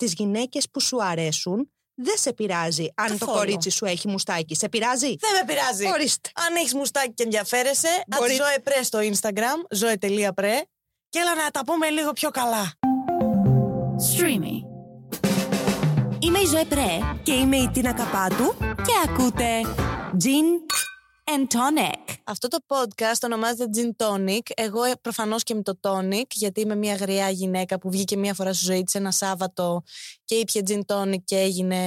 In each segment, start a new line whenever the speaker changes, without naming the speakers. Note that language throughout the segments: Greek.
στις γυναίκες που σου αρέσουν δεν σε πειράζει αν το
Καθόλου.
κορίτσι σου έχει μουστάκι. Σε πειράζει;
Δεν με πειράζει.
Ορίστε.
Αν έχεις μουστάκι και ενδιαφέρεσαι,
Μπορεί-
Μπορεί... Ζωέ Πρέ στο Instagram, ζωε.πρέ και έλα να τα πούμε λίγο πιο καλά.
Streamy. Είμαι η Ζωέ Πρέ
Και είμαι η Τίνα Καπάτου.
και ακούτε Gin and Tonic.
Αυτό το podcast ονομάζεται Gin Tonic. Εγώ ε, προφανώς και με το Tonic, γιατί είμαι μια γριά γυναίκα που βγήκε μια φορά στη ζωή της ένα Σάββατο και ήπια Gin Tonic και έγινε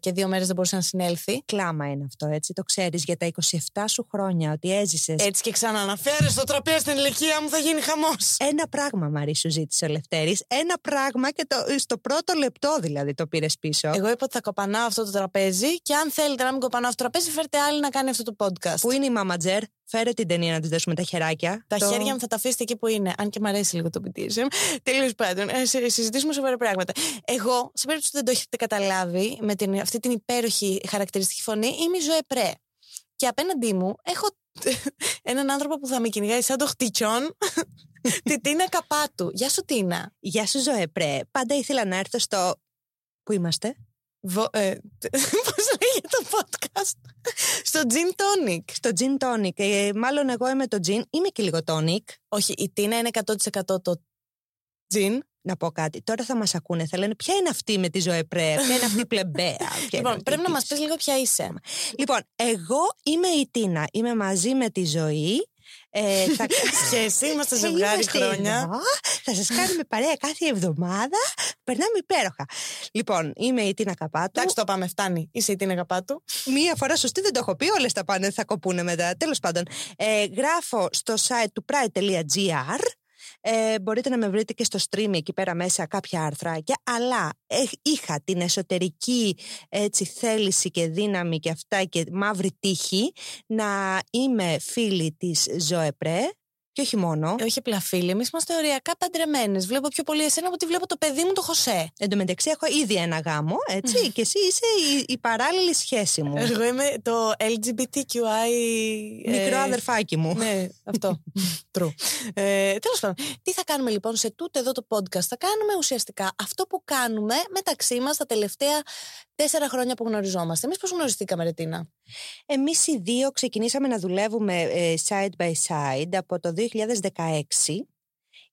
και δύο μέρες δεν μπορούσε να συνέλθει.
Κλάμα είναι αυτό, έτσι. Το ξέρεις για τα 27 σου χρόνια ότι έζησες.
Έτσι και ξαναναφέρει στο τραπέζι στην ηλικία μου θα γίνει χαμός.
Ένα πράγμα, Μαρή, σου ζήτησε ο Λευτέρης. Ένα πράγμα και το, στο πρώτο λεπτό δηλαδή το πήρες πίσω.
Εγώ είπα ότι θα κοπανάω αυτό το τραπέζι και αν θέλετε να μην κοπανάω αυτό το τραπέζι, φέρτε άλλη να κάνει αυτό το podcast.
Πού είναι η μάματζερ, φέρε την ταινία να τη δώσουμε τα χεράκια.
Τα
Το-
χέρια μου θα τα αφήσετε εκεί που είναι. Αν και μου αρέσει λίγο το BDSM. Τέλος πάντων, α συζητήσουμε σοβαρά πράγματα. Εγώ, σε περίπτωση που δεν το έχετε καταλάβει, με την, αυτή την υπέροχη χαρακτηριστική φωνή, είμαι η Ζωέ Πρέ. Και απέναντί μου έχω έναν άνθρωπο που θα με κυνηγάει σαν το χτυκιόν, τη Τίνα Καπάτου. Γεια σου, Τίνα.
Γεια σου, Ζωέ Πρέ. Πάντα ήθελα να έρθω στο. Πού είμαστε;
Βο, ε, πώς λέγεται το podcast? Στο Gin Tonic.
Στο gin tonic. Ε, μάλλον εγώ είμαι το gin. Είμαι και λίγο tonic.
Όχι, η Τίνα είναι 100% το Gin.
Να πω κάτι. Τώρα θα μας ακούνε. Θα λένε ποια είναι αυτή με τη Ζωέ Πρέ, ποια είναι αυτή η πλεμπέα. ποια είναι
Λοιπόν,
αυτή
πρέπει να
η-
μα πεις λίγο ποια είσαι.
Λοιπόν, εγώ είμαι η Τίνα. Είμαι μαζί με τη ζωή. Ε, θα...
Σχέση, είμαστε
Ε,
ζευγάρι
είμαστε
χρόνια.
εδώ. Θα σας κάνουμε παρέα κάθε εβδομάδα. Περνάμε υπέροχα. Λοιπόν, είμαι η Τίνα Καπάτου.
Εντάξει, το πάμε, φτάνει. Είσαι η Τίνα Καπάτου.
Μία φορά σωστή δεν το έχω πει, όλες τα πάνε, θα κοπούνε μετά. Τέλος πάντων, ε, γράφω στο site του pride.gr ε, μπορείτε να με βρείτε και στο stream εκεί πέρα μέσα κάποια αρθράκια αλλά ε, είχα την εσωτερική έτσι, θέληση και δύναμη και αυτά και μαύρη τύχη να είμαι φίλη της Ζωεπρέ και όχι μόνο.
Ε, όχι απλά φίλοι, εμείς είμαστε ωριακά παντρεμένες. Βλέπω πιο πολύ εσένα από ότι βλέπω το παιδί μου το Χωσέ.
Εν τω μεταξύ έχω ήδη ένα γάμο, έτσι, και εσύ είσαι η, η παράλληλη σχέση μου.
Εγώ είμαι το LGBTQI. ε,
Μικρό αδερφάκι μου.
Ναι, αυτό. True. Ε, Τέλος πάντων, τι θα κάνουμε λοιπόν σε τούτο εδώ το podcast; Θα κάνουμε ουσιαστικά αυτό που κάνουμε μεταξύ μας τα τελευταία τέσσερα χρόνια που γνωριζόμαστε. Εμείς πώς γνωριστήκαμε, Ρετίνα;
Εμείς οι δύο ξεκινήσαμε να δουλεύουμε ε, side by side από το 2016.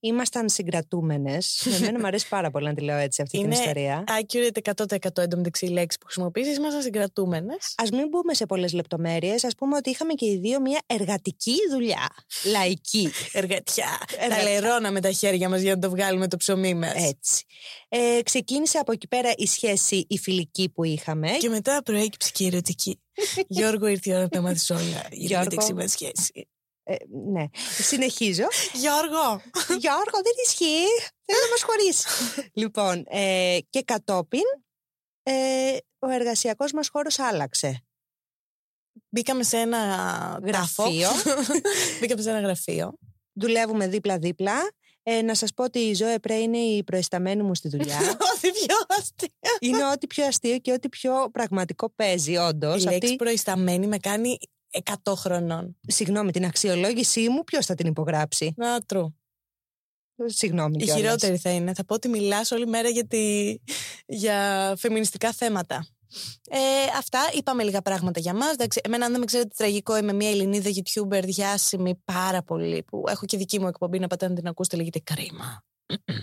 Ήμασταν συγκρατούμενες. Εμένα μου αρέσει πάρα πολύ να τη λέω έτσι αυτή την ιστορία.
accurate 100% εντωμεταξύ η λέξη που χρησιμοποιήσει. Ήμασταν συγκρατούμενες.
Ας μην μπούμε σε πολλές λεπτομέρειες. Ας πούμε ότι είχαμε και οι δύο μια εργατική δουλειά. Λαϊκή.
Εργατιά.
Εργατιά.
Τα λερώναμε τα χέρια μας για να το βγάλουμε το ψωμί μας.
Έτσι. Ε, ξεκίνησε από εκεί πέρα η σχέση η φιλική που είχαμε.
Και μετά προέκυψε και η ερωτική. Γιώργο, ήρθε η ώρα να τα μάθει όλα για την
Γιώργο.
μεταξύ μα σχέση.
Ε, ναι. Συνεχίζω.
Γιώργο!
Γιώργο, δεν ισχύει. Θέλω να μας χωρίσει. λοιπόν, ε, και κατόπιν ε, ο εργασιακός μας χώρος άλλαξε.
Μπήκαμε σε ένα
Γραφείο.
τάφο. Μπήκαμε σε ένα γραφείο.
Δουλεύουμε δίπλα-δίπλα. Ε, να σας πω ότι η Ζωέ Πρέ είναι η προϊσταμένη μου στη δουλειά.
Όχι πιο αστείο.
είναι ό,τι πιο αστείο και ό,τι πιο πραγματικό παίζει, όντως.
Η λέξη προϊσταμένη με κάνει 100 χρονών.
Συγγνώμη, την αξιολόγησή μου, ποιος θα την υπογράψει;
Να, true.
Συγγνώμη.
Η
κιόλας.
χειρότερη θα είναι. Θα πω ότι μιλάς όλη μέρα για, τη... για φεμινιστικά θέματα. Ε, αυτά είπαμε λίγα πράγματα για μας. Εντάξει, εμένα, αν δεν με ξέρετε, τραγικό είμαι μια Ελληνίδα YouTuber διάσημη πάρα πολύ. Που έχω και δική μου εκπομπή να πατάτε να την ακούσετε. Λέγεται Κρίμα.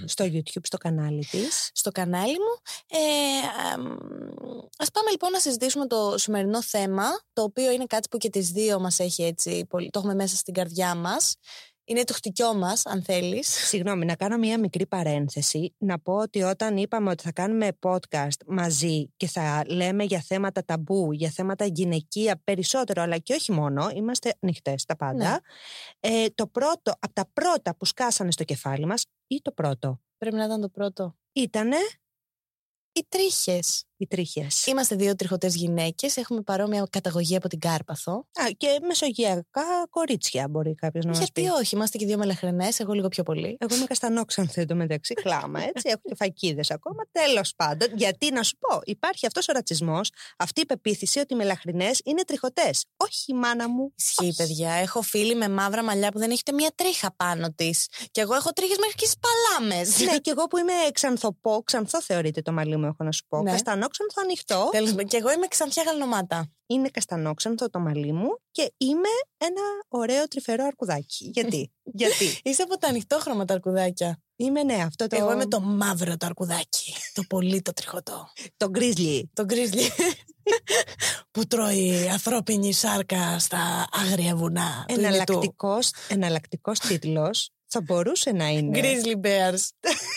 Στο YouTube, στο κανάλι της.
στο κανάλι μου. Ε, αμ, ας πάμε λοιπόν να συζητήσουμε το σημερινό θέμα, το οποίο είναι κάτι που και τις δύο μας έχει έτσι, πολύ, το έχουμε μέσα στην καρδιά μας. Είναι το χτυκιό μας, αν θέλεις.
Συγγνώμη, να κάνω μία μικρή παρένθεση. Να πω ότι όταν είπαμε ότι θα κάνουμε podcast μαζί και θα λέμε για θέματα ταμπού, για θέματα γυναικεία περισσότερο, αλλά και όχι μόνο, είμαστε ανοιχτές τα πάντα. Ε, το πρώτο, από τα πρώτα που σκάσανε στο κεφάλι μας, ή το πρώτο,
Πρέπει να ήταν το πρώτο.
ήτανε
Οι τρίχες.
Οι τρίχε.
Είμαστε δύο τριχωτές γυναίκες. Έχουμε παρόμοια καταγωγή από την Κάρπαθο.
Α, και μεσογειακά κορίτσια μπορεί κάποιος να μας
Γιατί
πει.
όχι, είμαστε και δύο μελαχρινές, εγώ λίγο πιο πολύ.
Εγώ είμαι καστανόξανθη εντωμεταξύ, κλάμα έτσι. Έχω και φακίδες ακόμα. Τέλος πάντων, γιατί να σου πω, υπάρχει αυτός ο ρατσισμός, αυτή η πεποίθηση ότι οι μελαχρινές είναι τριχωτές. Όχι, μάνα μου.
Ισχύει,
όχι.
παιδιά. Έχω φίλη με μαύρα μαλλιά που δεν έχει ούτε μία τρίχα πάνω της. Και εγώ έχω τρίχες μέχρι και στις παλάμες.
ναι, και εγώ που είμαι ξανθοπό, ξανθό θεωρείται το μαλλί μου, έχω να σου πω.
Ναι.
Καστανόξανθο ανοιχτό.
Τέλος πάντων. Και εγώ είμαι ξανθιά γαλνομάτα.
είναι καστανόξανθο το μαλλί μου και είμαι ένα ωραίο τρυφερό αρκουδάκι. Γιατί, γιατί;
Είσαι από τα ανοιχτόχρωμα τα αρκουδάκια.
Είμαι ναι, αυτό το.
Εγώ είμαι το μαύρο το αρκουδάκι. το πολύ το τριχωτό.
Το γκρίζλι.
Το γκρίζλι. που τρώει ανθρώπινη σάρκα στα άγρια βουνά. του ηλιτού.
Εναλλακτικός, εναλλακτικός τίτλος θα μπορούσε να είναι
Grizzly Bears.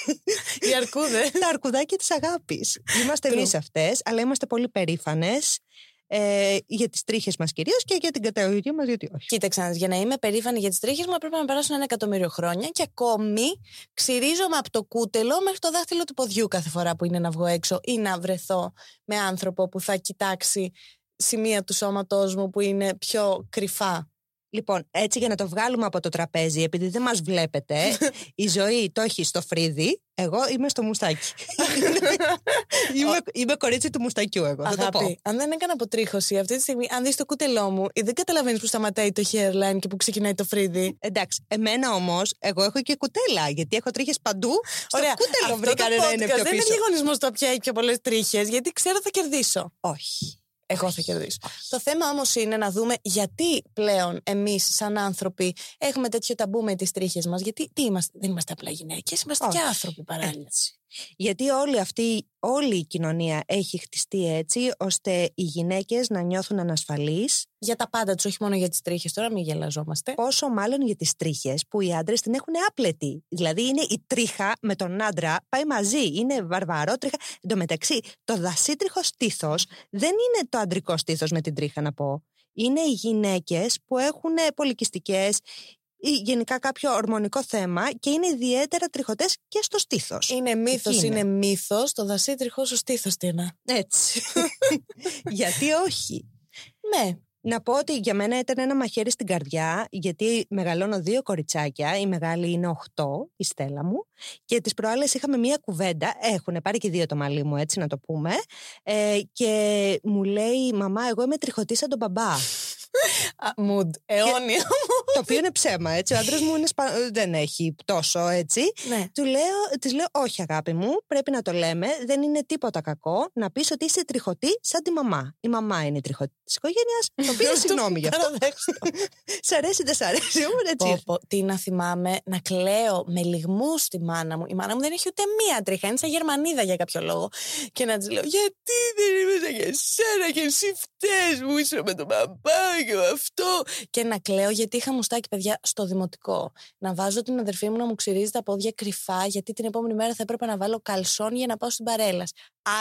Οι αρκούδες.
τα αρκουδάκια της αγάπης. Είμαστε
True.
εμείς αυτές, αλλά είμαστε πολύ περήφανες ε, για τις τρίχες μας κυρίως και για την καταγωγή μας, γιατί όχι.
Κοίταξε, να δεις, για να είμαι περήφανη για τις τρίχες μου, πρέπει να περάσουν ένα εκατομμύριο χρόνια και ακόμη ξυρίζομαι από το κούτελο μέχρι το δάχτυλο του ποδιού κάθε φορά που είναι να βγω έξω ή να βρεθώ με άνθρωπο που θα κοιτάξει σημεία του σώματός μου που είναι πιο κρυφά.
Λοιπόν, έτσι για να το βγάλουμε από το τραπέζι, επειδή δεν μας βλέπετε, η ζωή το έχει στο φρύδι, εγώ είμαι στο μουστάκι. είμαι, είμαι κορίτσι του μουστακιού εγώ, θα το πω.
Αγάπη, αν δεν έκανα αποτρίχωση αυτή τη στιγμή, αν δεις το κούτελό μου, ε, δεν καταλαβαίνεις που σταματάει το hairline και που ξεκινάει το φρύδι.
Εντάξει, εμένα όμως, εγώ έχω και κουτέλα, γιατί έχω τρίχες παντού. Στο
Ωραία,
κούτελο
αυτό
βρήκανε
το
να είναι
podcast
πιο
δεν είναι
πίσω.
διαγωνισμός το ποια έχει πιο πολλές τρίχες, γιατί ξέρω θα κερδίσω.
Όχι.
Εγώ θα κερδίσω. Το θέμα όμως είναι να δούμε γιατί πλέον εμείς, σαν άνθρωποι, έχουμε τέτοιο ταμπού με τις τρίχες μας. Γιατί τι είμαστε, δεν είμαστε απλά γυναίκες, είμαστε και
Όχι.
άνθρωποι παράλληλα.
Έτσι. Γιατί όλη αυτή, όλη η κοινωνία έχει χτιστεί έτσι, ώστε οι γυναίκες να νιώθουν ανασφαλείς,
Για τα πάντα τους, όχι μόνο για τις τρίχες. Τώρα μην γελαζόμαστε.
πόσο μάλλον για τις τρίχες που οι άντρες την έχουν άπλετη. Δηλαδή είναι η τρίχα με τον άντρα, πάει μαζί, είναι βαρβαρό τρίχα. Εν τω μεταξύ, το δασίτριχος στήθος δεν είναι το αντρικό στήθος με την τρίχα να πω. Είναι οι γυναίκες που έχουν πολικιστικές ή γενικά κάποιο ορμονικό θέμα και είναι ιδιαίτερα τριχωτές και στο στήθος.
Είναι μύθος,
Εκεί είναι.
είναι μύθος. Το δασίτριχο σου στήθος τι είναι.
Έτσι. Γιατί όχι;
Ναι.
Να πω ότι για μένα ήταν ένα μαχαίρι στην καρδιά, γιατί μεγαλώνω δύο κοριτσάκια. Η μεγάλη είναι 8, η Στέλλα μου. Και τις προάλλες είχαμε μία κουβέντα. Έχουν πάρει και δύο το μαλλί μου, έτσι να το πούμε. Ε, και μου λέει, Μαμά, εγώ είμαι τριχωτή σαν τον μπαμπά.
Mood. Αιώνιο.
το οποίο είναι ψέμα, έτσι. Ο άντρας μου είναι σπα... δεν έχει τόσο έτσι.
ναι.
Του λέω, της λέω, όχι αγάπη μου, πρέπει να το λέμε, δεν είναι τίποτα κακό να πεις ότι είσαι τριχωτή σαν τη μαμά. Η μαμά είναι η τριχωτή της οικογένειας, το οποίο συγγνώμη γι' αυτό.
Παραδέχομαι.
Σ' αρέσει, δεν σ' αρέσει, όμως έτσι.
Πω, πω, τι να θυμάμαι να κλαίω με λιγμούς στη μάνα μου. Η μάνα μου δεν έχει ούτε μία τρίχα. Είναι σαν Γερμανίδα για κάποιο λόγο. Και να της λέω: Γιατί δεν είμαι σαν και εσένα και εσύ φταίει μου είσαι με τον μπαμπά και με αυτό. Και να κλαίω γιατί είχα μουστάκι, παιδιά, στο δημοτικό. Να βάζω την αδερφή μου να μου ξυρίζει τα πόδια κρυφά, γιατί την επόμενη μέρα θα έπρεπε να βάλω καλσόν για να πάω στην παρέλα.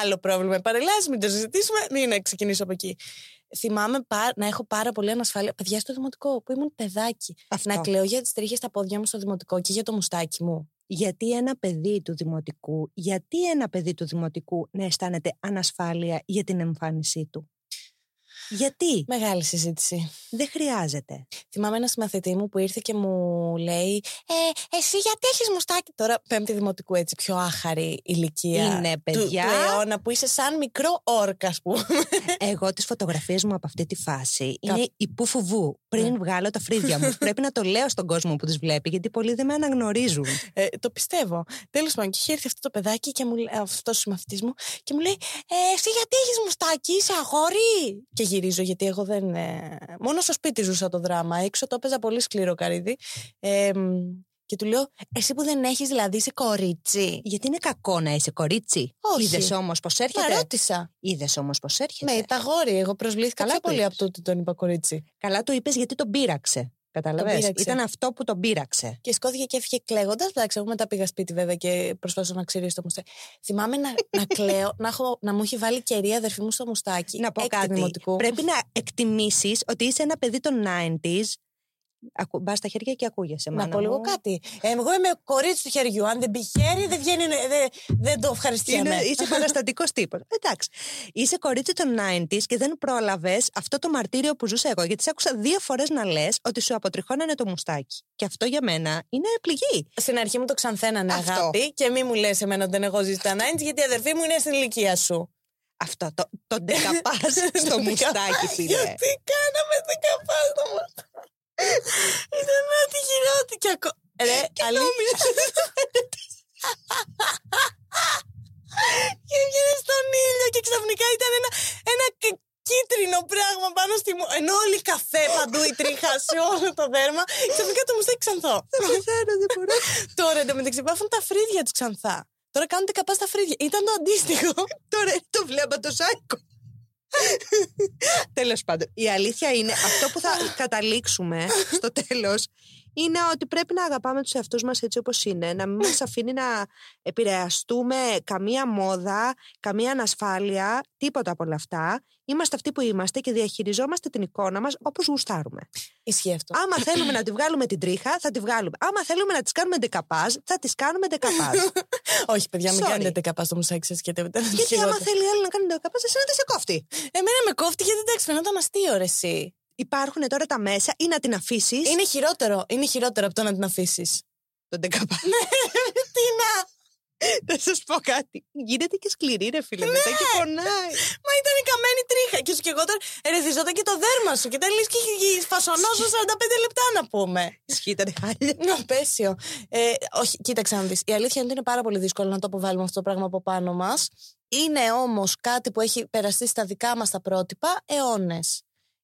Άλλο πρόβλημα. Παρελάσει, μην το συζητήσουμε. Μην να ξεκινήσω από εκεί. Θυμάμαι πά- να έχω πάρα πολύ ανασφάλεια. Παιδιά στο δημοτικό που ήμουν παιδάκι.
Αυτό.
Να κλαίω για τις τρίχες στα πόδια μου στο δημοτικό και για το μουστάκι μου.
Γιατί ένα παιδί του δημοτικού, γιατί ένα παιδί του δημοτικού να αισθάνεται ανασφάλεια για την εμφάνισή του; Γιατί;
Μεγάλη συζήτηση.
δεν χρειάζεται.
Θυμάμαι ένας συμμαθητή μου που ήρθε και μου λέει: Ε, εσύ γιατί έχεις μουστάκι; Τώρα, πέμπτη δημοτικού έτσι, πιο άχαρη ηλικία.
Είναι,
Του,
παιδιά.
του αιώνα που είσαι σαν μικρό όρκα, ας πούμε.
Εγώ τις φωτογραφίες μου από αυτή τη φάση
Κα-
είναι η που φουβού πριν
Ναι.
βγάλω τα φρύδια μου. Πρέπει να το λέω στον κόσμο που τις βλέπει γιατί πολλοί δεν με αναγνωρίζουν.
Ε, το πιστεύω. Τέλος πάντων, και είχε έρθει αυτό το παιδάκι και μου λέει, αυτός ο συμμαθητή μου, και μου λέει: ε, Εσύ γιατί έχεις μουστάκι, είσαι αγόρι; Και γυρίζω, γιατί εγώ δεν. ε, μόνο στο σπίτι ζούσα το δράμα. Έξω το έπαιζα πολύ σκληρό καρύδι. Ε, μ, και του λέω: Εσύ που δεν έχεις, δηλαδή είσαι κορίτσι.
Γιατί είναι κακό να είσαι κορίτσι;
Όχι.
Είδες όμως πώ
Μα
έρχεται.
ρώτησα.
Είδες όμως πώ έρχεται;
Ναι, τα αγόρι. Εγώ προσβλήθηκα
Καλά
πιο
το
πολύ
είπες.
από τούτο τον είπα κορίτσι.
Καλά το είπες γιατί τον πείραξε. Κατάλαβες;
πείραξε.
Ήταν αυτό που τον πείραξε.
Και σκόθηκε και έφυγε κλαίγοντας. Εντάξει, εγώ μετά πήγα σπίτι βέβαια και προσπαθούσα να ξυρίσω το μουστάκι. Θυμάμαι να, να κλαίω, να, έχω, να μου έχει βάλει κερί αδερφή μου στο μουστάκι.
Να πω
έκτη
κάτι.
δημοτικού.
Πρέπει να εκτιμήσεις ότι είσαι ένα παιδί των 90s Ακού, μπας στα χέρια και ακούγεσαι.
Να
μάνα
πω λίγο
μου.
κάτι. Ε, Εγώ είμαι κορίτσι του χεριού. Αν δεν πει χέρι, δεν βγαίνει. Δεν, δεν το ευχαριστιέμαι.
Είναι, είσαι παραστατικό τύπος. Εντάξει. Είσαι κορίτσι των 90s και δεν πρόλαβες αυτό το μαρτύριο που ζούσα εγώ. Γιατί σε άκουσα δύο φορές να λες ότι σου αποτριχώνανε το μουστάκι. Και αυτό για μένα είναι πληγή.
Στην αρχή μου το ξανθένανε
Αυτό.
αγάπη και μη μου λες εμένα ότι δεν έχω ζήσει τα 90s γιατί η αδερφή μου είναι στην ηλικία σου.
Αυτό το, το ντεκαπάζ στο μουστάκι, φίλε.
Γιατί κάναμε δεκαπάς στο μουστάκι. Ήταν ό,τι χειρότερο και ακό... Ρε, αλήθεια. και έβγαινε στον ήλιο και ξαφνικά ήταν ένα, ένα κ- κίτρινο πράγμα πάνω στη μου. Ενώ όλοι καφέ παντού η τρίχα σε όλο το δέρμα. Ξαφνικά το μουστάκι ξανθό.
Πεθαίνω, δεν μπορώ.
Τώρα εντωμεταξύ βάφουν τα φρύδια τους ξανθά. Τώρα κάνουν καπά στα φρύδια. Ήταν το αντίστοιχο.
Τώρα είναι το βλέμμα το σάικο. Τέλος πάντων, η αλήθεια είναι αυτό που θα καταλήξουμε στο τέλος είναι ότι πρέπει να αγαπάμε τους εαυτούς μας έτσι όπως είναι, να μην μας αφήνει να επηρεαστούμε καμία μόδα, καμία ανασφάλεια, τίποτα από όλα αυτά. Είμαστε αυτοί που είμαστε και διαχειριζόμαστε την εικόνα μας όπως γουστάρουμε.
Ισχύει αυτό.
Άμα θέλουμε να τη βγάλουμε την τρίχα, θα τη βγάλουμε. Άμα θέλουμε να τις κάνουμε ντεκαπάζ, θα τις κάνουμε ντεκαπάζ.
Όχι, παιδιά, μην
Sorry.
κάνετε καπά στο μουσάκι σας και δεν
Γιατί άμα θέλει άλλη να κάνει ντεκαπάζ, εσένα δεν σε κόφτει.
Εμένα με κόφτει γιατί εντάξει, φαινόταν αστείο ρε εσύ.
Υπάρχουν τώρα τα μέσα ή να την αφήσεις;
Είναι χειρότερο, είναι χειρότερο από το να την αφήσεις.
τον ντεκαπάζ.
Τι να!
Θα σας πω κάτι. Γίνεται και σκληρή, ρε φίλε. Μετά και πονάει.
Μα ήταν η καμένη τρίχα και σου και εγώ τώρα ερεθιζόταν και το δέρμα σου και ήταν λες και φασονόσο 45 λεπτά να πούμε.
Ισχύει, ήταν χάλια.
Να πέσιο. Ε, όχι, κοίταξε να δεις. Η αλήθεια είναι ότι είναι πάρα πολύ δύσκολο να το αποβάλουμε αυτό το πράγμα από πάνω μας. Είναι όμως κάτι που έχει περαστεί στα δικά μας τα πρότυπα αιώνες.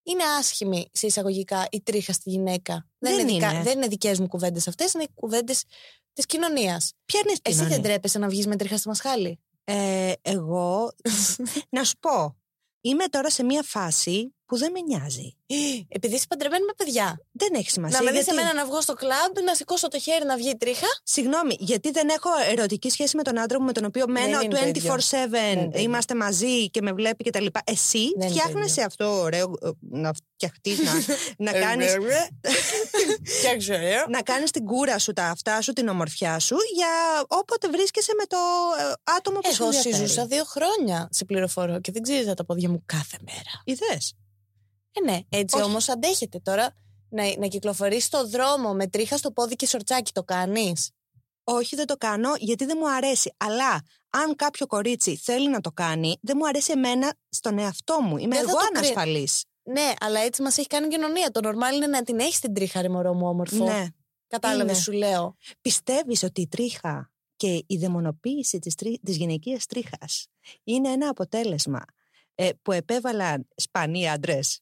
Είναι άσχημη σε εισαγωγικά η τρίχα στη γυναίκα.
Δεν
είναι,
είναι.
δεν είναι δικές μου κουβέντες αυτές, είναι κουβέντες της κοινωνίας.
Ποια είναι
Εσύ
στην
δεν τρέπεσαι να βγεις με τρίχα στη μασχάλη.
ε, Εγώ, να σου πω, είμαι τώρα σε μια φάση που δεν με νοιάζει.
Επειδή είσαι παντρεμένη με παιδιά.
Δεν έχει σημασία.
να με δεις
γιατί-
εμένα να βγω στο κλαμπ, να σηκώσω το χέρι να βγει η τρίχα.
Συγγνώμη, γιατί δεν έχω ερωτική σχέση με τον άντρα μου με τον οποίο μένω
είναι το ίδιο.
24-7,
είναι το ίδιο.
είμαστε μαζί και με βλέπει κτλ. Εσύ
Δεν είναι το
φτιάχνεσαι
ίδιο.
αυτό ωραίο, ε, να φτιαχτείς, να, να
Ε,
κάνεις
Φτιάξω, ε.
να κάνεις την κούρα σου, τα αυτά σου, την ομορφιά σου για όποτε βρίσκεσαι με το ε, άτομο που σου
Εγώ
ενδιαφέρει.
συζούσα δύο χρόνια σε πληροφορώ και δεν ξύριζα τα πόδια μου κάθε μέρα.
Είδες.
Ε, ναι, έτσι
Όχι.
όμως αντέχετε τώρα να, να κυκλοφορεί στο δρόμο με τρίχα στο πόδι και σορτσάκι. Το κάνεις;
Όχι, δεν το κάνω γιατί δεν μου αρέσει. Αλλά αν κάποιο κορίτσι θέλει να το κάνει, δεν μου αρέσει εμένα στον εαυτό μου. Είμαι
Δεν θα
εγώ
το κρίνω.
ανασφαλής.
Ναι, αλλά έτσι μας έχει κάνει η κοινωνία. Το νορμάλ είναι να την έχεις την τρίχα, ρε μωρό μου, όμορφο.
Ναι.
Κατάλαβες,
είναι.
σου λέω.
Πιστεύεις ότι η τρίχα και η δαιμονοποίηση της, τρί... της γυναικείας τρίχας είναι ένα αποτέλεσμα ε, που επέβαλαν σπανοί άντρες;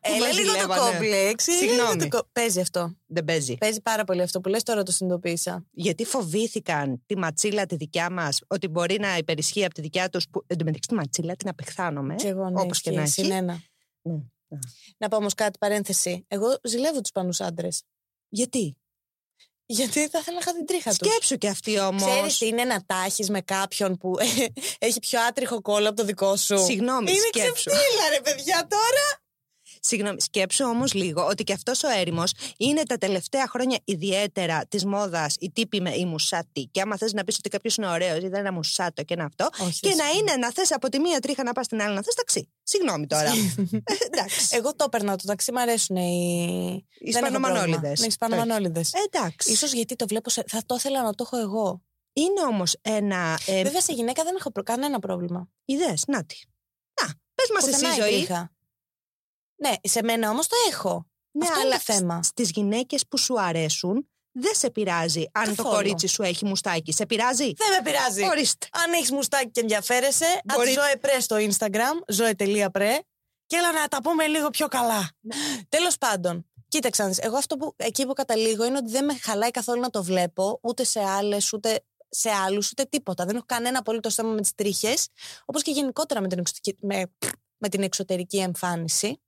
Έλα
μας
λίγο το
ζηλεύανε.
κόμπλεξ. έλα λίγο
Συγγνώμη.
το κο- Παίζει αυτό.
Δεν παίζει.
Παίζει πάρα πολύ αυτό που λες τώρα το συνειδητοποίησα.
Γιατί φοβήθηκαν τη ματσίλα τη δικιά μας, ότι μπορεί να υπερισχύει από τη δικιά τους. Που... Εν τω μεταξύ τη ματσίλα την απεχθάνομαι.
Και εγώ ναι,
όπως και να
ισχύει,
έχει.
συνένα.
Ναι, ναι.
Να πω όμως κάτι παρένθεση. Εγώ ζηλεύω τους πανούς άντρες.
Γιατί;
Γιατί θα ήθελα να είχα την τρίχα τους.
Σκέψου και αυτή όμως.
Ξέρεις τι είναι να τάχεις με κάποιον που έχει πιο άτριχο κόλλο από το δικό σου;
Συγγνώμη,
είναι
σκέψου.
ξεφτύλα ρε παιδιά τώρα.
Συγγνώμη, σκέψου όμως λίγο ότι και αυτός ο έρημος είναι τα τελευταία χρόνια ιδιαίτερα της μόδας η τύπη με η μουσάτη. Και άμα θες να πεις ότι κάποιος είναι ωραίος, ή δεν ένα μουσάτο και ένα αυτό.
Όχι,
και
δεν
να
συμφωνώ.
είναι να θες από τη μία τρίχα να πας στην άλλη να θες ταξί. Συγγνώμη τώρα. Ε, Εντάξει.
Εγώ το έπαιρνα το ταξί, μου αρέσουν οι.
Οι
δεν έχω
Ισπανομανόλιδες.
πρόβλημα. Ναι, οι Ισπανομανόλιδες.
Ε, Εντάξει.
Ίσως γιατί το βλέπω. Σε... Θα το ήθελα να το έχω εγώ.
Είναι όμως ένα. Ε,
Βέβαια σε γυναίκα δεν έχω προ... κανένα πρόβλημα.
Είδε, να τι. Να, πες μας
Πουθενά
εσύ
η
ζωή.
τρίχα. Ναι, σε μένα όμως το έχω.
Ναι,
Αυτό
αλλά
είναι το θέμα.
Στις γυναίκες που σου αρέσουν, δεν σε πειράζει αν το
Καθόλου.
κορίτσι σου έχει μουστάκι. Σε πειράζει;
Δεν με πειράζει.
Ορίστε.
Αν έχεις μουστάκι και ενδιαφέρεσαι,
Μπορεί-
Μπορεί... Ζωέ Πρέ στο Instagram, ζωε.πρέ και έλα να τα πούμε λίγο πιο καλά. Τέλος πάντων, κοίταξε, να δεις, εγώ αυτό που εκεί που καταλήγω είναι ότι δεν με χαλάει καθόλου να το βλέπω ούτε σε άλλες, ούτε σε άλλους, ούτε τίποτα. Δεν έχω κανένα απολύτως θέμα με τις τρίχες, όπως και γενικότερα με την, εξωτερική, με, με την εξωτερική εμφάνιση.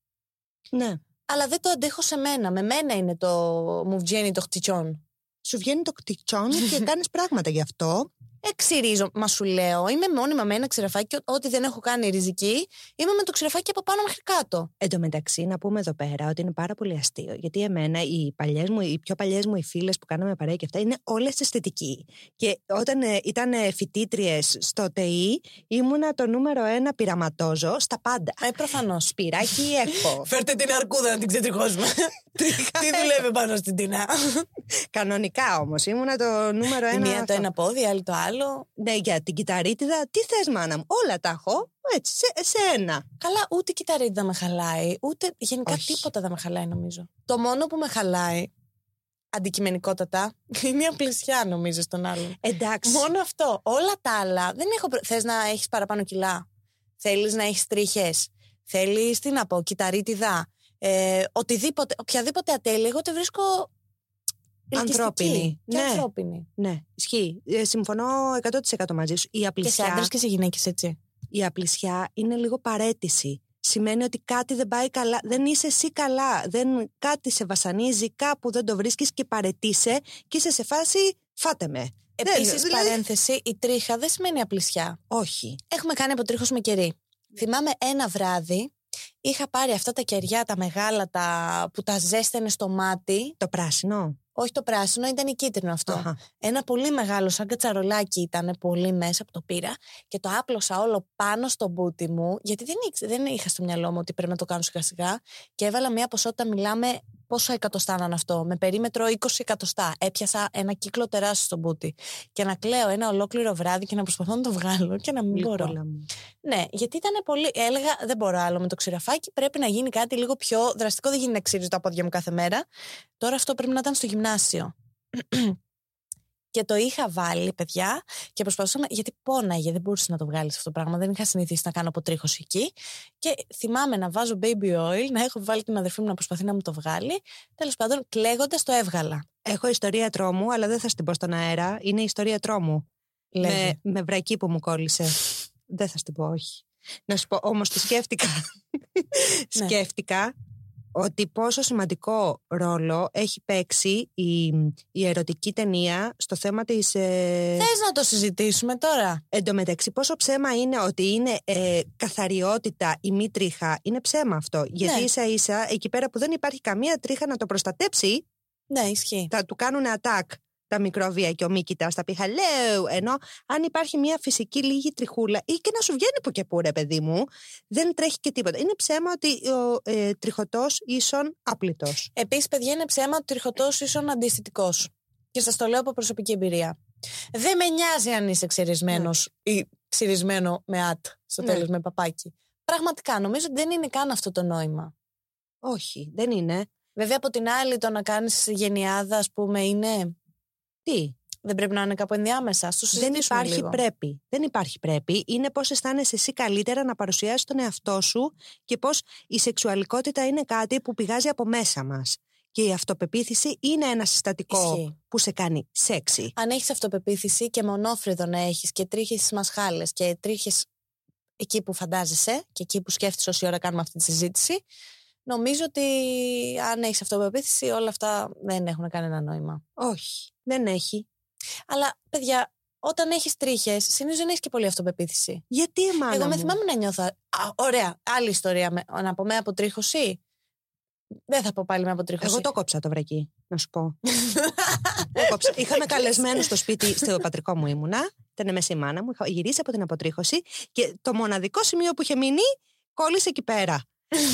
Ναι.
Αλλά δεν το αντέχω σε μένα. Με μένα είναι το μου βγαίνει το χτυτσιόν.
Σου βγαίνει το κτιτσόν και κάνεις πράγματα γι' αυτό.
Εξυρίζω. Μα σου λέω, είμαι μόνιμα με ένα ξηραφάκι και ό,τι δεν έχω κάνει ριζική, είμαι με το ξηραφάκι από πάνω μέχρι κάτω.
Εν τω μεταξύ, να πούμε εδώ πέρα ότι είναι πάρα πολύ αστείο. Γιατί εμένα, οι, παλιές μου, οι πιο παλιές μου οι φίλες που κάναμε παρέα και αυτά είναι όλες αισθητικοί. Και όταν ε, ήταν φοιτήτριες στο ΤΕΙ, ήμουνα το νούμερο ένα πειραματόζω στα πάντα.
Ε, προφανώς.
Σπυράκι έχω.
Φέρτε την αρκούδα να την ξετριχώσουμε. Τι δουλεύει πάνω στην τεινά.
Κανονικά όμως. Ήμουνα το νούμερο
Η
ένα.
μία το
αυτό.
ένα πόδι, η άλλη το άλλο.
Ναι, για την κυταρίτιδα, τι θες, μάνα μου. Όλα τα έχω. Έτσι, σε, σε ένα.
Καλά, ούτε η κυταρίτιδα με χαλάει, ούτε γενικά
Όχι.
τίποτα δεν με χαλάει, νομίζω. Το μόνο που με χαλάει, αντικειμενικότατα, είναι η απλησιά, νομίζω, στον άλλον.
Εντάξει.
Μόνο αυτό. Όλα τα άλλα. Δεν έχω. προ- Θες να έχεις παραπάνω κιλά; Θέλεις να έχεις τρίχες; Θέλεις, τι να πω, κυταρίτιδα; Ε, οτιδήποτε, οποιαδήποτε ατέλεια, εγώ τη βρίσκω. ελκυστική
Ανθρώπινη.
Και
Ναι.
ανθρώπινη.
Ναι, ισχύει. Ε, συμφωνώ 100% μαζί σου. Η
Και σε
απλησιά,
άντρες και σε γυναίκες, έτσι.
η απλησιά είναι λίγο παρέτηση. Σημαίνει ότι κάτι δεν πάει καλά, δεν είσαι εσύ καλά, δεν, κάτι σε βασανίζει, κάπου δεν το βρίσκεις και παρετήσε και είσαι σε φάση φάτε με. Δεν-
Επίσης,
δηλαδή-
παρένθεση, η τρίχα δεν σημαίνει απλησιά.
Όχι.
Έχουμε κάνει αποτρίχωση με κερί. Θυμάμαι ένα βράδυ, είχα πάρει αυτά τα κεριά, τα μεγάλα, τα που τα ζέστανε στο μάτι.
Το πράσινο;
Όχι το πράσινο, ήταν η κίτρινο αυτό.
Αχα.
Ένα πολύ μεγάλο, σαν κατσαρολάκι ήταν, πολύ μέσα που το πήρα και το άπλωσα όλο πάνω στο μπούτι μου, γιατί δεν, ήξε- δεν είχα στο μυαλό μου ότι πρέπει να το κάνω σιγά σιγά. Και έβαλα μια ποσότητα, μιλάμε πόσο εκατοστά να είναι αυτό, με περίμετρο 20 εκατοστά. Έπιασα ένα κύκλο τεράστιο στο μπούτι. Και να κλαίω ένα ολόκληρο βράδυ και να προσπαθώ να το βγάλω και να μην μπορώ.
Λίπολα μου.
Ναι, γιατί ήταν πολύ. Έλεγα, δεν μπορώ άλλο με το ξηραφάκι. Πρέπει να γίνει κάτι λίγο πιο δραστικό. Δεν γίνει να ξύριζω τα πόδια μου κάθε μέρα. Τώρα αυτό πρέπει να ήταν στο γυμνάσιο. Και το είχα βάλει, παιδιά, και προσπαθούσαμε. Γιατί πόναγε, δεν μπορούσε να το βγάλεις αυτό το πράγμα. Δεν είχα συνηθίσει να κάνω αποτρίχωση εκεί. Και θυμάμαι να βάζω baby oil, να έχω βάλει την αδερφή μου να προσπαθεί να μου το βγάλει. Τέλος πάντων, κλαίγοντας το έβγαλα.
Έχω ιστορία τρόμου, αλλά δεν θα στην πω στον αέρα. Είναι ιστορία τρόμου.
Λέγε.
Με, με βρακί που μου κόλλησε. δεν θα στην πω, όχι. Να σου πω, όμως το σκέφτηκα.
Ναι.
σκέφτηκα ότι πόσο σημαντικό ρόλο έχει παίξει η, η ερωτική ταινία στο θέμα της... Ε,
Θες να το συζητήσουμε τώρα;
Εν τω μεταξύ, πόσο ψέμα είναι ότι είναι ε, καθαριότητα η μη τρίχα. Είναι ψέμα αυτό. Γιατί
Ναι.
ίσα ίσα, εκεί πέρα που δεν υπάρχει καμία τρίχα να το προστατέψει,
Ναι, ισχύει.
θα του κάνουν attack τα μικρόβια και ο Μίκητας θα πει hello. Ενώ αν υπάρχει μια φυσική λίγη τριχούλα ή και να σου βγαίνει που και που ρε παιδί μου, δεν τρέχει και τίποτα. Είναι ψέμα ότι ο ε, τριχωτός ίσον άπλητος.
Επίσης, παιδιά, είναι ψέμα ότι τριχωτός ίσον αντιστητικό. Και σας το λέω από προσωπική εμπειρία. Δεν με νοιάζει αν είσαι ξυρισμένος ή ξυρισμένο με ατ στο
Ναι.
τέλος με παπάκι. Πραγματικά, νομίζω ότι δεν είναι καν αυτό το νόημα.
Όχι, δεν είναι.
Βέβαια, από την άλλη, το να κάνεις γενιάδα, ας πούμε, είναι.
Τι,
Δεν πρέπει να είναι κάπου ενδιάμεσα. Στο
δεν
συζητήσουμε
υπάρχει
λίγο.
πρέπει. Δεν υπάρχει πρέπει. Είναι πώς αισθάνεσαι εσύ καλύτερα να παρουσιάσεις τον εαυτό σου και πώς η σεξουαλικότητα είναι κάτι που πηγάζει από μέσα μας. Και η αυτοπεποίθηση είναι ένα συστατικό
Ισχύει.
που σε κάνει σεξι.
Αν έχεις αυτοπεποίθηση και μονόφρυδο να έχεις και τρίχες στις μασχάλες και τρίχες εκεί που φαντάζεσαι και εκεί που σκέφτεσαι όση ώρα κάνουμε αυτή τη συζήτηση, νομίζω ότι αν έχεις αυτοπεποίθηση, όλα αυτά δεν έχουν κανένα νόημα.
Όχι, δεν έχει.
Αλλά, παιδιά, όταν έχεις τρίχες, συνήθως δεν έχεις και πολύ αυτοπεποίθηση.
Γιατί εμάνα
Εγώ με
μου;
θυμάμαι να νιώθω. Α, ωραία, άλλη ιστορία. Με, να πω με αποτρίχωση. Δεν θα πω πάλι με αποτρίχωση.
Εγώ το κόψα το βρακί, να σου πω. Το κόψα. Είχαμε καλεσμένου στο σπίτι, στο πατρικό μου ήμουνα. Ήταν μέσα η μάνα μου. Είχα γυρίσει από την αποτρίχωση και το μοναδικό σημείο που είχε μείνει κόλλησε εκεί πέρα.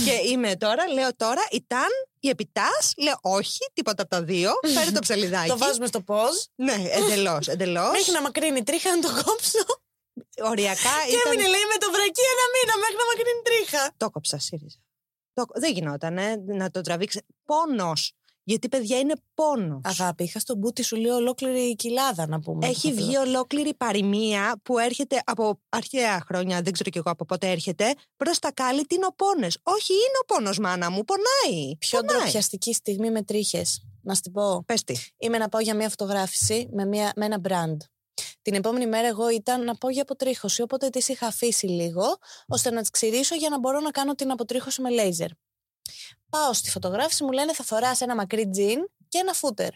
Και είμαι τώρα, λέω τώρα, ήταν η επιτάς, λέω όχι, τίποτα από τα δύο. Φέρε το ψαλιδάκι.
Το βάζουμε στο πώ.
Ναι, εντελώς. Εντελώς.
Μέχρι να μακρύνει η τρίχα να το κόψω.
Οριακά
Και
ήταν.
έμεινε, λέει, με το βρακί ένα μήνα μέχρι να μακρύνει η τρίχα.
Το κόψα, ΣΥΡΙΖΑ. Το... Δεν γινόταν να το τραβήξει. Πόνος. Γιατί παιδιά είναι πόνος.
Αγάπη, είχα στον μπούτι σου λέει ολόκληρη κοιλάδα να πούμε.
Έχει βγει ολόκληρη παροιμία που έρχεται από αρχαία χρόνια, δεν ξέρω κι εγώ από πότε έρχεται, προς τα κάλλη τι είναι ο πόνες. Όχι, είναι ο πόνος, μάνα μου, πονάει.
Πιο
πονάει.
ντροπιαστική στιγμή με τρίχες. Να σου την πω.
Πες τι.
Είμαι να πάω για μια φωτογράφηση με, μια, με ένα brand. Την επόμενη μέρα εγώ ήταν να πάω για αποτρίχωση, οπότε τις είχα αφήσει λίγο, ώστε να τις ξυρίσω για να μπορώ να κάνω την αποτρίχωση με λέιζερ. Πάω στη φωτογράφηση, μου λένε θα φοράς ένα μακρύ τζιν και ένα φούτερ.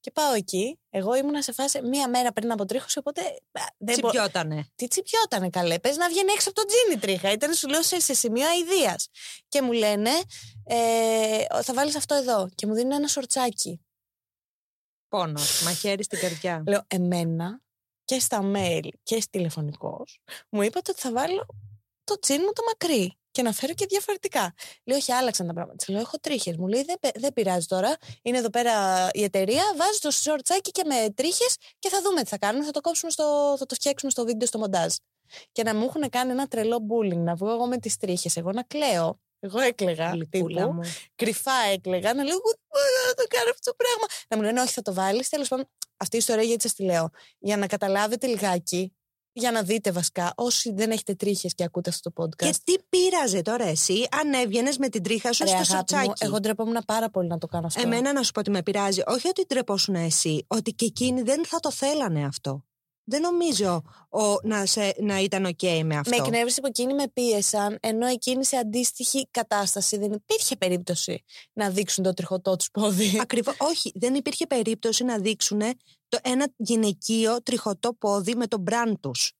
Και πάω εκεί. Εγώ ήμουνα σε φάση μία μέρα πριν από τρίχωση, οπότε. α, Δεν μπο-
Τσιπιότανε.
Τι τσιπιότανε καλέ. Πες να βγαίνει έξω από το τζίνι η τρίχα. Ήταν σου λέω σε, σε σημείο αηδίας. Και μου λένε, ε, θα βάλεις αυτό εδώ. Και μου δίνουν ένα σορτσάκι.
Πόνος. Μαχαίρι στην καρδιά.
Λέω, εμένα και στα mail και τηλεφωνικός μου είπατε ότι θα βάλω το τζιν μου το μακρύ και να φέρω και διαφορετικά. Λέω, όχι, άλλαξαν τα πράγματα. Της Λέω, έχω τρίχες. Μου λέει, δεν, πε- δεν πειράζει τώρα. Είναι εδώ πέρα η εταιρεία. Βάζει το σορτσάκι και με τρίχες και θα δούμε τι θα κάνουμε. Θα το κόψουμε στο, θα το φτιάξουμε στο βίντεο στο μοντάζ. Και να μου έχουν κάνει ένα τρελό bullying, να βγω εγώ με τις τρίχες. Εγώ να κλαίω. Εγώ έκλαιγα.
Γλυκούλα
τύπου.
μου.
Κρυφά έκλαιγα. Να λέω, «Εγώ δεν μπορώ να το κάνω αυτό το πράγμα. Να μου λένε, όχι, θα το βάλεις. Τέλος πάντων, αυτή η ιστορία γιατί σας τη λέω. Για να καταλάβετε λιγάκι, για να δείτε βασικά, όσοι δεν έχετε τρίχες και ακούτε αυτό το podcast.
Και τι πείραζε τώρα εσύ, αν έβγαινες με την τρίχα σου
Ρε,
στο
αγάπη μου,
σορτσάκι.
εγώ ντρεπόμουν πάρα πολύ να το κάνω αυτό.
Εμένα να σου πω ότι με πειράζει, όχι ότι ντρεπόσουν εσύ, ότι και εκείνοι δεν θα το θέλανε αυτό. Δεν νομίζω ο, να, σε, να ήταν οκ με αυτό.
Με εκνεύρισε που εκείνοι με πίεσαν, ενώ εκείνοι σε αντίστοιχη κατάσταση δεν υπήρχε περίπτωση να δείξουν το τριχωτό τους πόδι.
Ακριβώς, όχι, δεν υπήρχε περίπτωση να δείξουν το ένα γυναικείο τριχωτό πόδι με τον μπραν τους.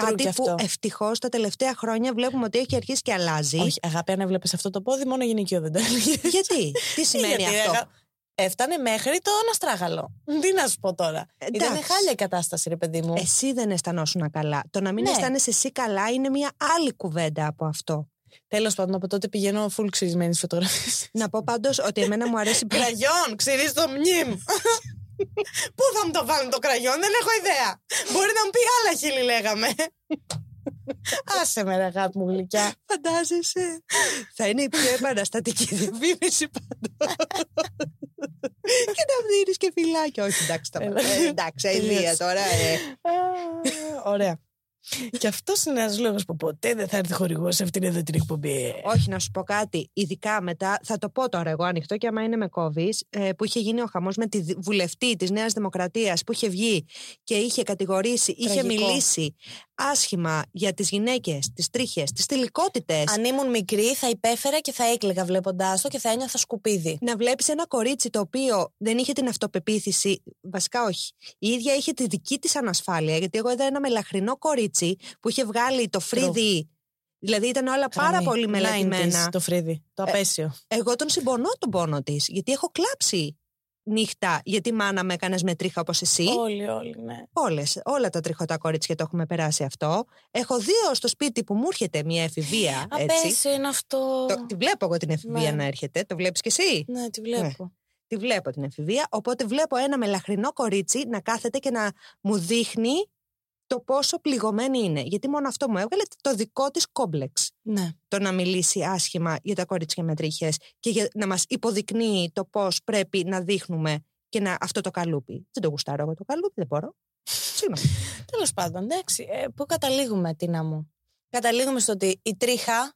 True
Κάτι
κι
που
αυτό.
ευτυχώς τα τελευταία χρόνια βλέπουμε ότι έχει αρχίσει και αλλάζει.
Όχι, αγάπη, αν έβλεπες αυτό το πόδι, μόνο γυναικείο δεν το έλεγες.
Γιατί, τι σημαίνει
Γιατί,
αυτό;
Αγα- Έφτανε μέχρι το αναστράγαλο. Τι να σου πω τώρα. Ήταν
Εντάξει.
χάλια η κατάσταση, ρε παιδί μου.
Εσύ δεν αισθανόσουν καλά. Το να μην
Ναι.
αισθάνεσαι εσύ καλά είναι μια άλλη κουβέντα από αυτό.
Τέλος πάντων, από τότε πηγαίνω full ξυρισμένης φωτογραφίε.
Να πω πάντως ότι εμένα μου αρέσει.
Κραγιόν, ξυρίζει το μνήμ. Πού θα μου το βάλουν το κραγιόν, δεν έχω ιδέα. Μπορεί να μου πει άλλα χείλη, λέγαμε. Άσε με, ρε αγάπη μου γλυκιά.
Φαντάζεσαι. Θα είναι η πιο επαναστατική διαφήμιση πάντω. και να δίνεις και φυλάκια. Όχι, εντάξει, τα
Έλα.
ε, Εντάξει, αηδία
Τελείωσε.
τώρα. ε.
Α, Ωραία. Και αυτός είναι ένας λόγος που ποτέ δεν θα έρθει χορηγός σε αυτήν εδώ την εκπομπή.
Όχι, να σου πω κάτι. Ειδικά μετά, θα το πω τώρα εγώ ανοιχτό και άμα είναι με κόβεις, που είχε γίνει ο χαμός με τη δη- βουλευτή της Νέας Δημοκρατίας που είχε βγει και είχε κατηγορήσει, είχε
Τραγικό.
μιλήσει άσχημα για τις γυναίκες, τις τρίχες, τις τελικότητες.
Αν ήμουν μικρή, θα υπέφερα και θα έκλαιγα βλέποντάς το και θα ένιωθα σκουπίδι.
να βλέπεις ένα κορίτσι το οποίο δεν είχε την αυτοπεποίθηση. Βασικά, όχι. Η ίδια είχε τη δική της ανασφάλεια. Γιατί εγώ είδα ένα μελαχρινό κορίτσι που είχε βγάλει το φρύδι. Δηλαδή ήταν όλα πάρα
Γραμμή.
πολύ
90s,
μελετημένα.
Το φρύδι. Το
Ε,
απέσιο.
Εγώ τον συμπονώ τον πόνο της. Γιατί έχω κλάψει νύχτα γιατί μάνα με έκανες με τρίχα όπως εσύ.
Όλοι, όλοι, ναι.
Όλες, όλα τα τριχωτά κορίτσια το έχουμε περάσει αυτό. Έχω δύο στο σπίτι που μου έρχεται μια εφηβεία. Έτσι.
Απέσιο είναι αυτό.
Το, τη βλέπω εγώ την εφηβεία
Ναι.
να έρχεται. Το βλέπεις κι εσύ;
Ναι, τη βλέπω.
Τη βλέπω την εφηβεία. Οπότε βλέπω ένα μελαχρινό κορίτσι να κάθεται και να μου δείχνει το πόσο πληγωμένη είναι. Γιατί μόνο αυτό μου έβγαλε το δικό της κόμπλεξ.
Ναι.
Το να μιλήσει άσχημα για τα κορίτσια με τρίχε και για, να μας υποδεικνύει το πώς πρέπει να δείχνουμε και να, αυτό το καλούπι. Δεν το γουστάρω εγώ το καλούπι, δεν μπορώ. Συγγνώμη.
Τέλος πάντων, εντάξει. Ε, πού καταλήγουμε, Τίνα μου; Καταλήγουμε στο ότι η τρίχα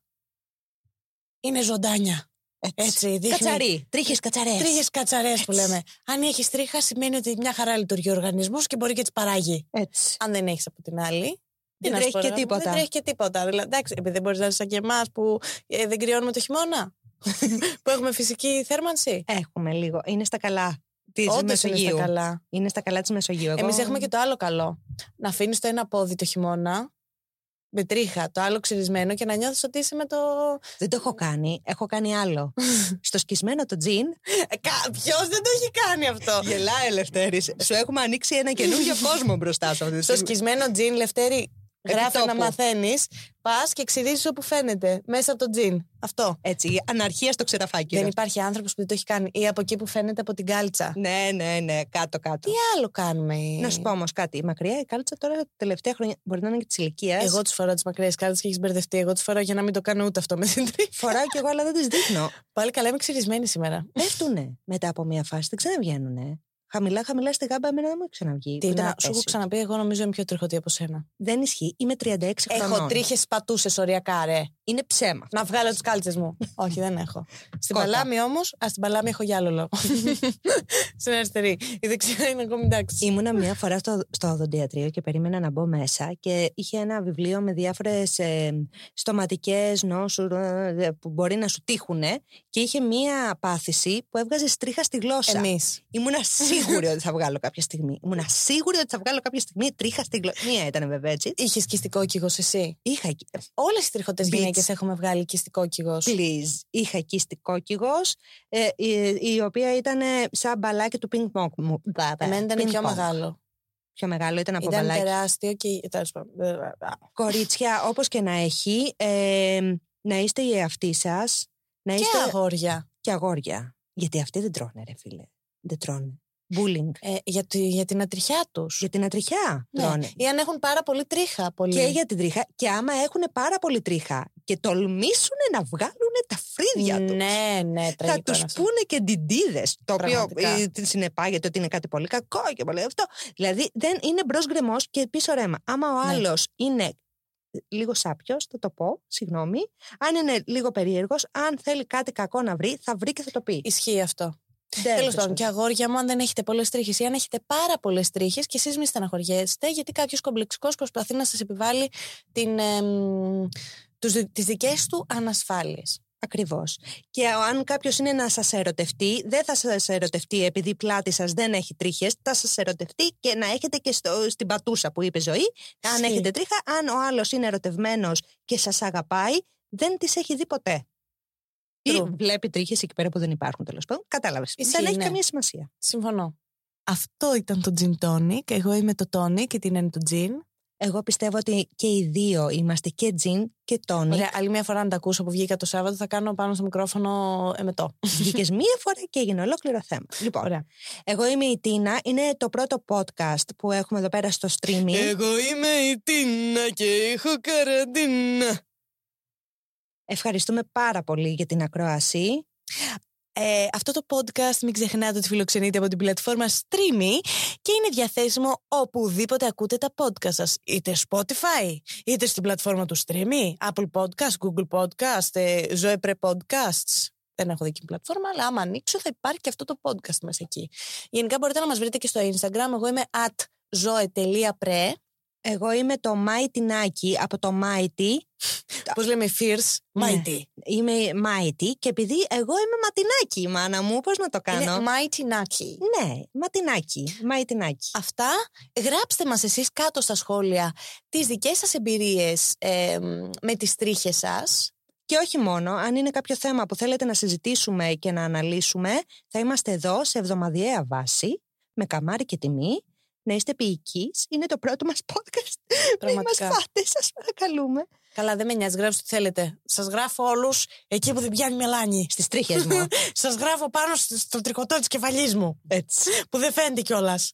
είναι ζωντάνια. Έτσι, δείχνει.
Κατσαρί. Τρίχες κατσαρές.
Τρίχες κατσαρές που λέμε. Αν έχεις τρίχα, σημαίνει ότι μια χαρά λειτουργεί ο οργανισμός και μπορεί και τι παράγει.
Έτσι.
Αν δεν έχεις από την άλλη. τι
Δεν
να σου
τρέχει
πω,
και
ρε,
τίποτα.
Δεν τρέχει και τίποτα. Δηλαδή, εντάξει, επειδή δεν μπορείς να είσαι σαν και εμάς που ε, δεν κρυώνουμε το χειμώνα. που έχουμε φυσική θέρμανση.
Έχουμε λίγο. Είναι στα καλά της
Όντως είναι
Μεσογείου.
στα καλά.
Είναι στα καλά της Μεσογείου. Εγώ...
Εμείς έχουμε και το άλλο καλό. Να αφήνεις το ένα πόδι το χειμώνα με τρίχα, το άλλο ξυρισμένο και να νιώθεις ότι είσαι με το.
Δεν το έχω κάνει. Έχω κάνει άλλο. Στο σκισμένο το τζιν.
Ποιος δεν το έχει κάνει αυτό;
Γελάει Ελευθέρης. Σου έχουμε ανοίξει ένα καινούργιο κόσμο μπροστά σου αυτή τη
Στο
στιγμή.
σκισμένο τζιν, Λευτέρη, γράφει να
τόπου.
μαθαίνεις. Πας και ξυρίζει όπου φαίνεται. Μέσα από το τζιν. Αυτό.
Έτσι, η αναρχία στο ξεραφάκι.
Δεν υπάρχει άνθρωπος που δεν το έχει κάνει. Ή από εκεί που φαίνεται από την κάλτσα.
Ναι, ναι, ναι, κάτω, κάτω.
Τι άλλο κάνουμε;
Να σου πω όμως κάτι. Η μακριά η κάλτσα τώρα τα τελευταία χρόνια μπορεί να είναι και της ηλικίας.
Εγώ του φοράω τις μακριές κάλτσες και έχεις μπερδευτεί. Εγώ τι φοράω για να μην το κάνω ούτε αυτό με την τρίχα.
Φοράω κι εγώ, αλλά δεν τις δείχνω.
Πάλι καλά, είμαι ξυρισμένη σήμερα.
Πέφτουνε μετά από μία φάση, δεν ξαναβγαίνουνε. Χαμηλά, χαμηλά στη γάμπα, εμένα δεν μου έχει ξαναβγεί.
Τι
ούτε
να,
να
σου έχω
πέσει.
ξαναπεί, εγώ νομίζω είμαι πιο τριχωτή από σένα.
Δεν ισχύει. Είμαι 36 χρονών.
Έχω τρίχες πατούσες οριακά, ρε.
είναι ψέμα.
Να βγάλω τις κάλτσες μου. Όχι, δεν έχω. Στην
Κότα.
παλάμη όμως, α στην παλάμη έχω για άλλο λόγο. Στην αριστερή. Η δεξιά είναι ακόμη εντάξει.
Ήμουνα μια φορά στο, στο οδοντιατρίο και περίμενα να μπω μέσα και είχε ένα βιβλίο με διάφορες ε, στοματικές νόσους ε, που μπορεί να σου τύχουν και είχε μια πάθηση που έβγαζε στρίχα στη γλώσσα.
Εμείς.
Ήμουνα σίγουρη ότι θα βγάλω κάποια στιγμή. Ήμουνα σίγουρη ότι θα βγάλω κάποια στιγμή τρίχα στη γλώσσα. Μία ήταν βέβαια έτσι.
Είχες κυστικό κύγο εσύ;
Είχα εκεί.
Όλες οι τριχωτές
Beats.
γυναίκες έχουμε βγάλει κυστικό κύγο.
Please. Είχα εκεί στη κόκκιγος, ε, η, η οποία ήταν σαν μπαλάκι του ping pong μου.
Εμένα ήταν
Ping
πιο
pong.
μεγάλο.
Πιο μεγάλο ήταν από
Ήταν
μπαλάκι.
τεράστιο και. τέλος πάντων.
Κορίτσια, όπως και να έχει, ε, να είστε οι εαυτοί σας, να
Και
είστε
αγόρια.
και αγόρια. Γιατί αυτοί δεν τρώνε, ρε φίλε. Δεν τρώνε. Bullying.
Ε, για, τη- για την ατριχιά τους.
Για την ατριχιά τρώνε.
Ή αν έχουν πάρα πολύ τρίχα. Πολύ.
Και για την τρίχα. Και άμα έχουν πάρα πολύ τρίχα και τολμήσουν να βγάλουν τα φρύδια τους.
Ναι, ναι,
Θα
τραγικό
τους
είναι αυτό.
πούνε και ντιντίδε. Το οποίο
Πραγματικά.
ε, συνεπάγεται ότι είναι κάτι πολύ κακό και πολύ αυτό. Δηλαδή δεν είναι μπρος γκρεμός και πίσω ρέμα. Άμα ο
Ναι.
άλλος είναι λίγο σάπιος, θα το πω, συγγνώμη. Αν είναι λίγο περίεργος, αν θέλει κάτι κακό να βρει, θα βρει και θα το πει.
Ισχύει αυτό.
Δεν
Τέλος πάντων,
προσφέρει.
και αγόρια μου, αν δεν έχετε πολλές τρίχες ή αν έχετε πάρα πολλές τρίχες και εσείς μη στεναχωριέστε, γιατί κάποιος κομπλεξικός προσπαθεί να σας επιβάλλει την, εμ, τους, δι- τις δικές του ανασφάλειες.
Ακριβώς. Και αν κάποιος είναι να σας ερωτευτεί, δεν θα σας ερωτευτεί επειδή η πλάτη σας δεν έχει τρίχες, θα σας ερωτευτεί και να έχετε και στο, στην πατούσα που είπε ζωή. Αν
Ισχύει.
έχετε τρίχα, αν ο άλλος είναι ερωτευμένος και σας αγαπάει, δεν τις έχει δει ποτέ. Ή
True.
βλέπει τρίχες εκεί πέρα που δεν υπάρχουν τέλος πάντων. Κατάλαβες.
Ισχύει,
Δεν έχει
ναι.
καμία σημασία.
Συμφωνώ. Αυτό ήταν το Gin Tonic. Εγώ είμαι το Tonic και την είναι το Gin.
Εγώ πιστεύω ότι και οι δύο είμαστε και τζιν και τόνι.
Ωραία, άλλη μια φορά να τα ακούσω που βγήκα το Σάββατο, θα κάνω πάνω στο μικρόφωνο εμετό.
Βγήκες μία φορά και έγινε ολόκληρο θέμα. Λοιπόν,
Ωραία.
εγώ είμαι η Τίνα. Είναι το πρώτο podcast που έχουμε εδώ πέρα στο streaming.
Εγώ είμαι η Τίνα και έχω καραντίνα.
Ευχαριστούμε πάρα πολύ για την ακρόαση.
Ε, αυτό το podcast μην ξεχνάτε ότι φιλοξενείται από την πλατφόρμα Streamy και είναι διαθέσιμο οπουδήποτε ακούτε τα podcast σας. Είτε Spotify, είτε στην πλατφόρμα του Streamy, Apple Podcast, Google Podcast, ε, Zoe Pre Podcasts. Δεν έχω δική μου πλατφόρμα, αλλά άμα ανοίξω θα υπάρχει και αυτό το podcast μέσα εκεί. Γενικά μπορείτε να μας βρείτε και στο Instagram. Εγώ είμαι at zoe.pre.
Εγώ είμαι το Mighty Naki από το Mighty.
Πώς λέμε, Fierce,
Ναι.
Mighty.
Είμαι Mighty και επειδή εγώ είμαι ματινάκι, μάνα μου, πώς να το κάνω;
Είναι Mighty Naki.
Ναι, ματινάκι. Mighty Naki.
Αυτά γράψτε μας εσείς κάτω στα σχόλια τις δικές σας εμπειρίες ε, με τις τρίχες σας.
Και όχι μόνο, αν είναι κάποιο θέμα που θέλετε να συζητήσουμε και να αναλύσουμε, θα είμαστε εδώ σε εβδομαδιαία βάση, με καμάρι και τιμή. Να είστε ποιικείς. Είναι το πρώτο μας podcast. Μην μας
Πραγματικά.
φάτε, σας παρακαλούμε.
Καλά, δεν με νοιάζει, γράψτε τι θέλετε. Σας γράφω όλους εκεί που δεν πιάνει μελάνι.
Στις τρίχες μου.
Σας γράφω πάνω στο, στο τρικοτό της κεφαλής μου.
Έτσι.
Που δεν φαίνεται κιόλας.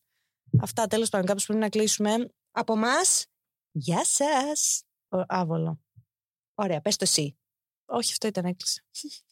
Αυτά τέλος πάντων, κάπως πρέπει να κλείσουμε.
Από μας, γεια σας.
Ο, άβολο.
Ωραία, πες το εσύ.
Όχι, αυτό ήταν έκλεισε.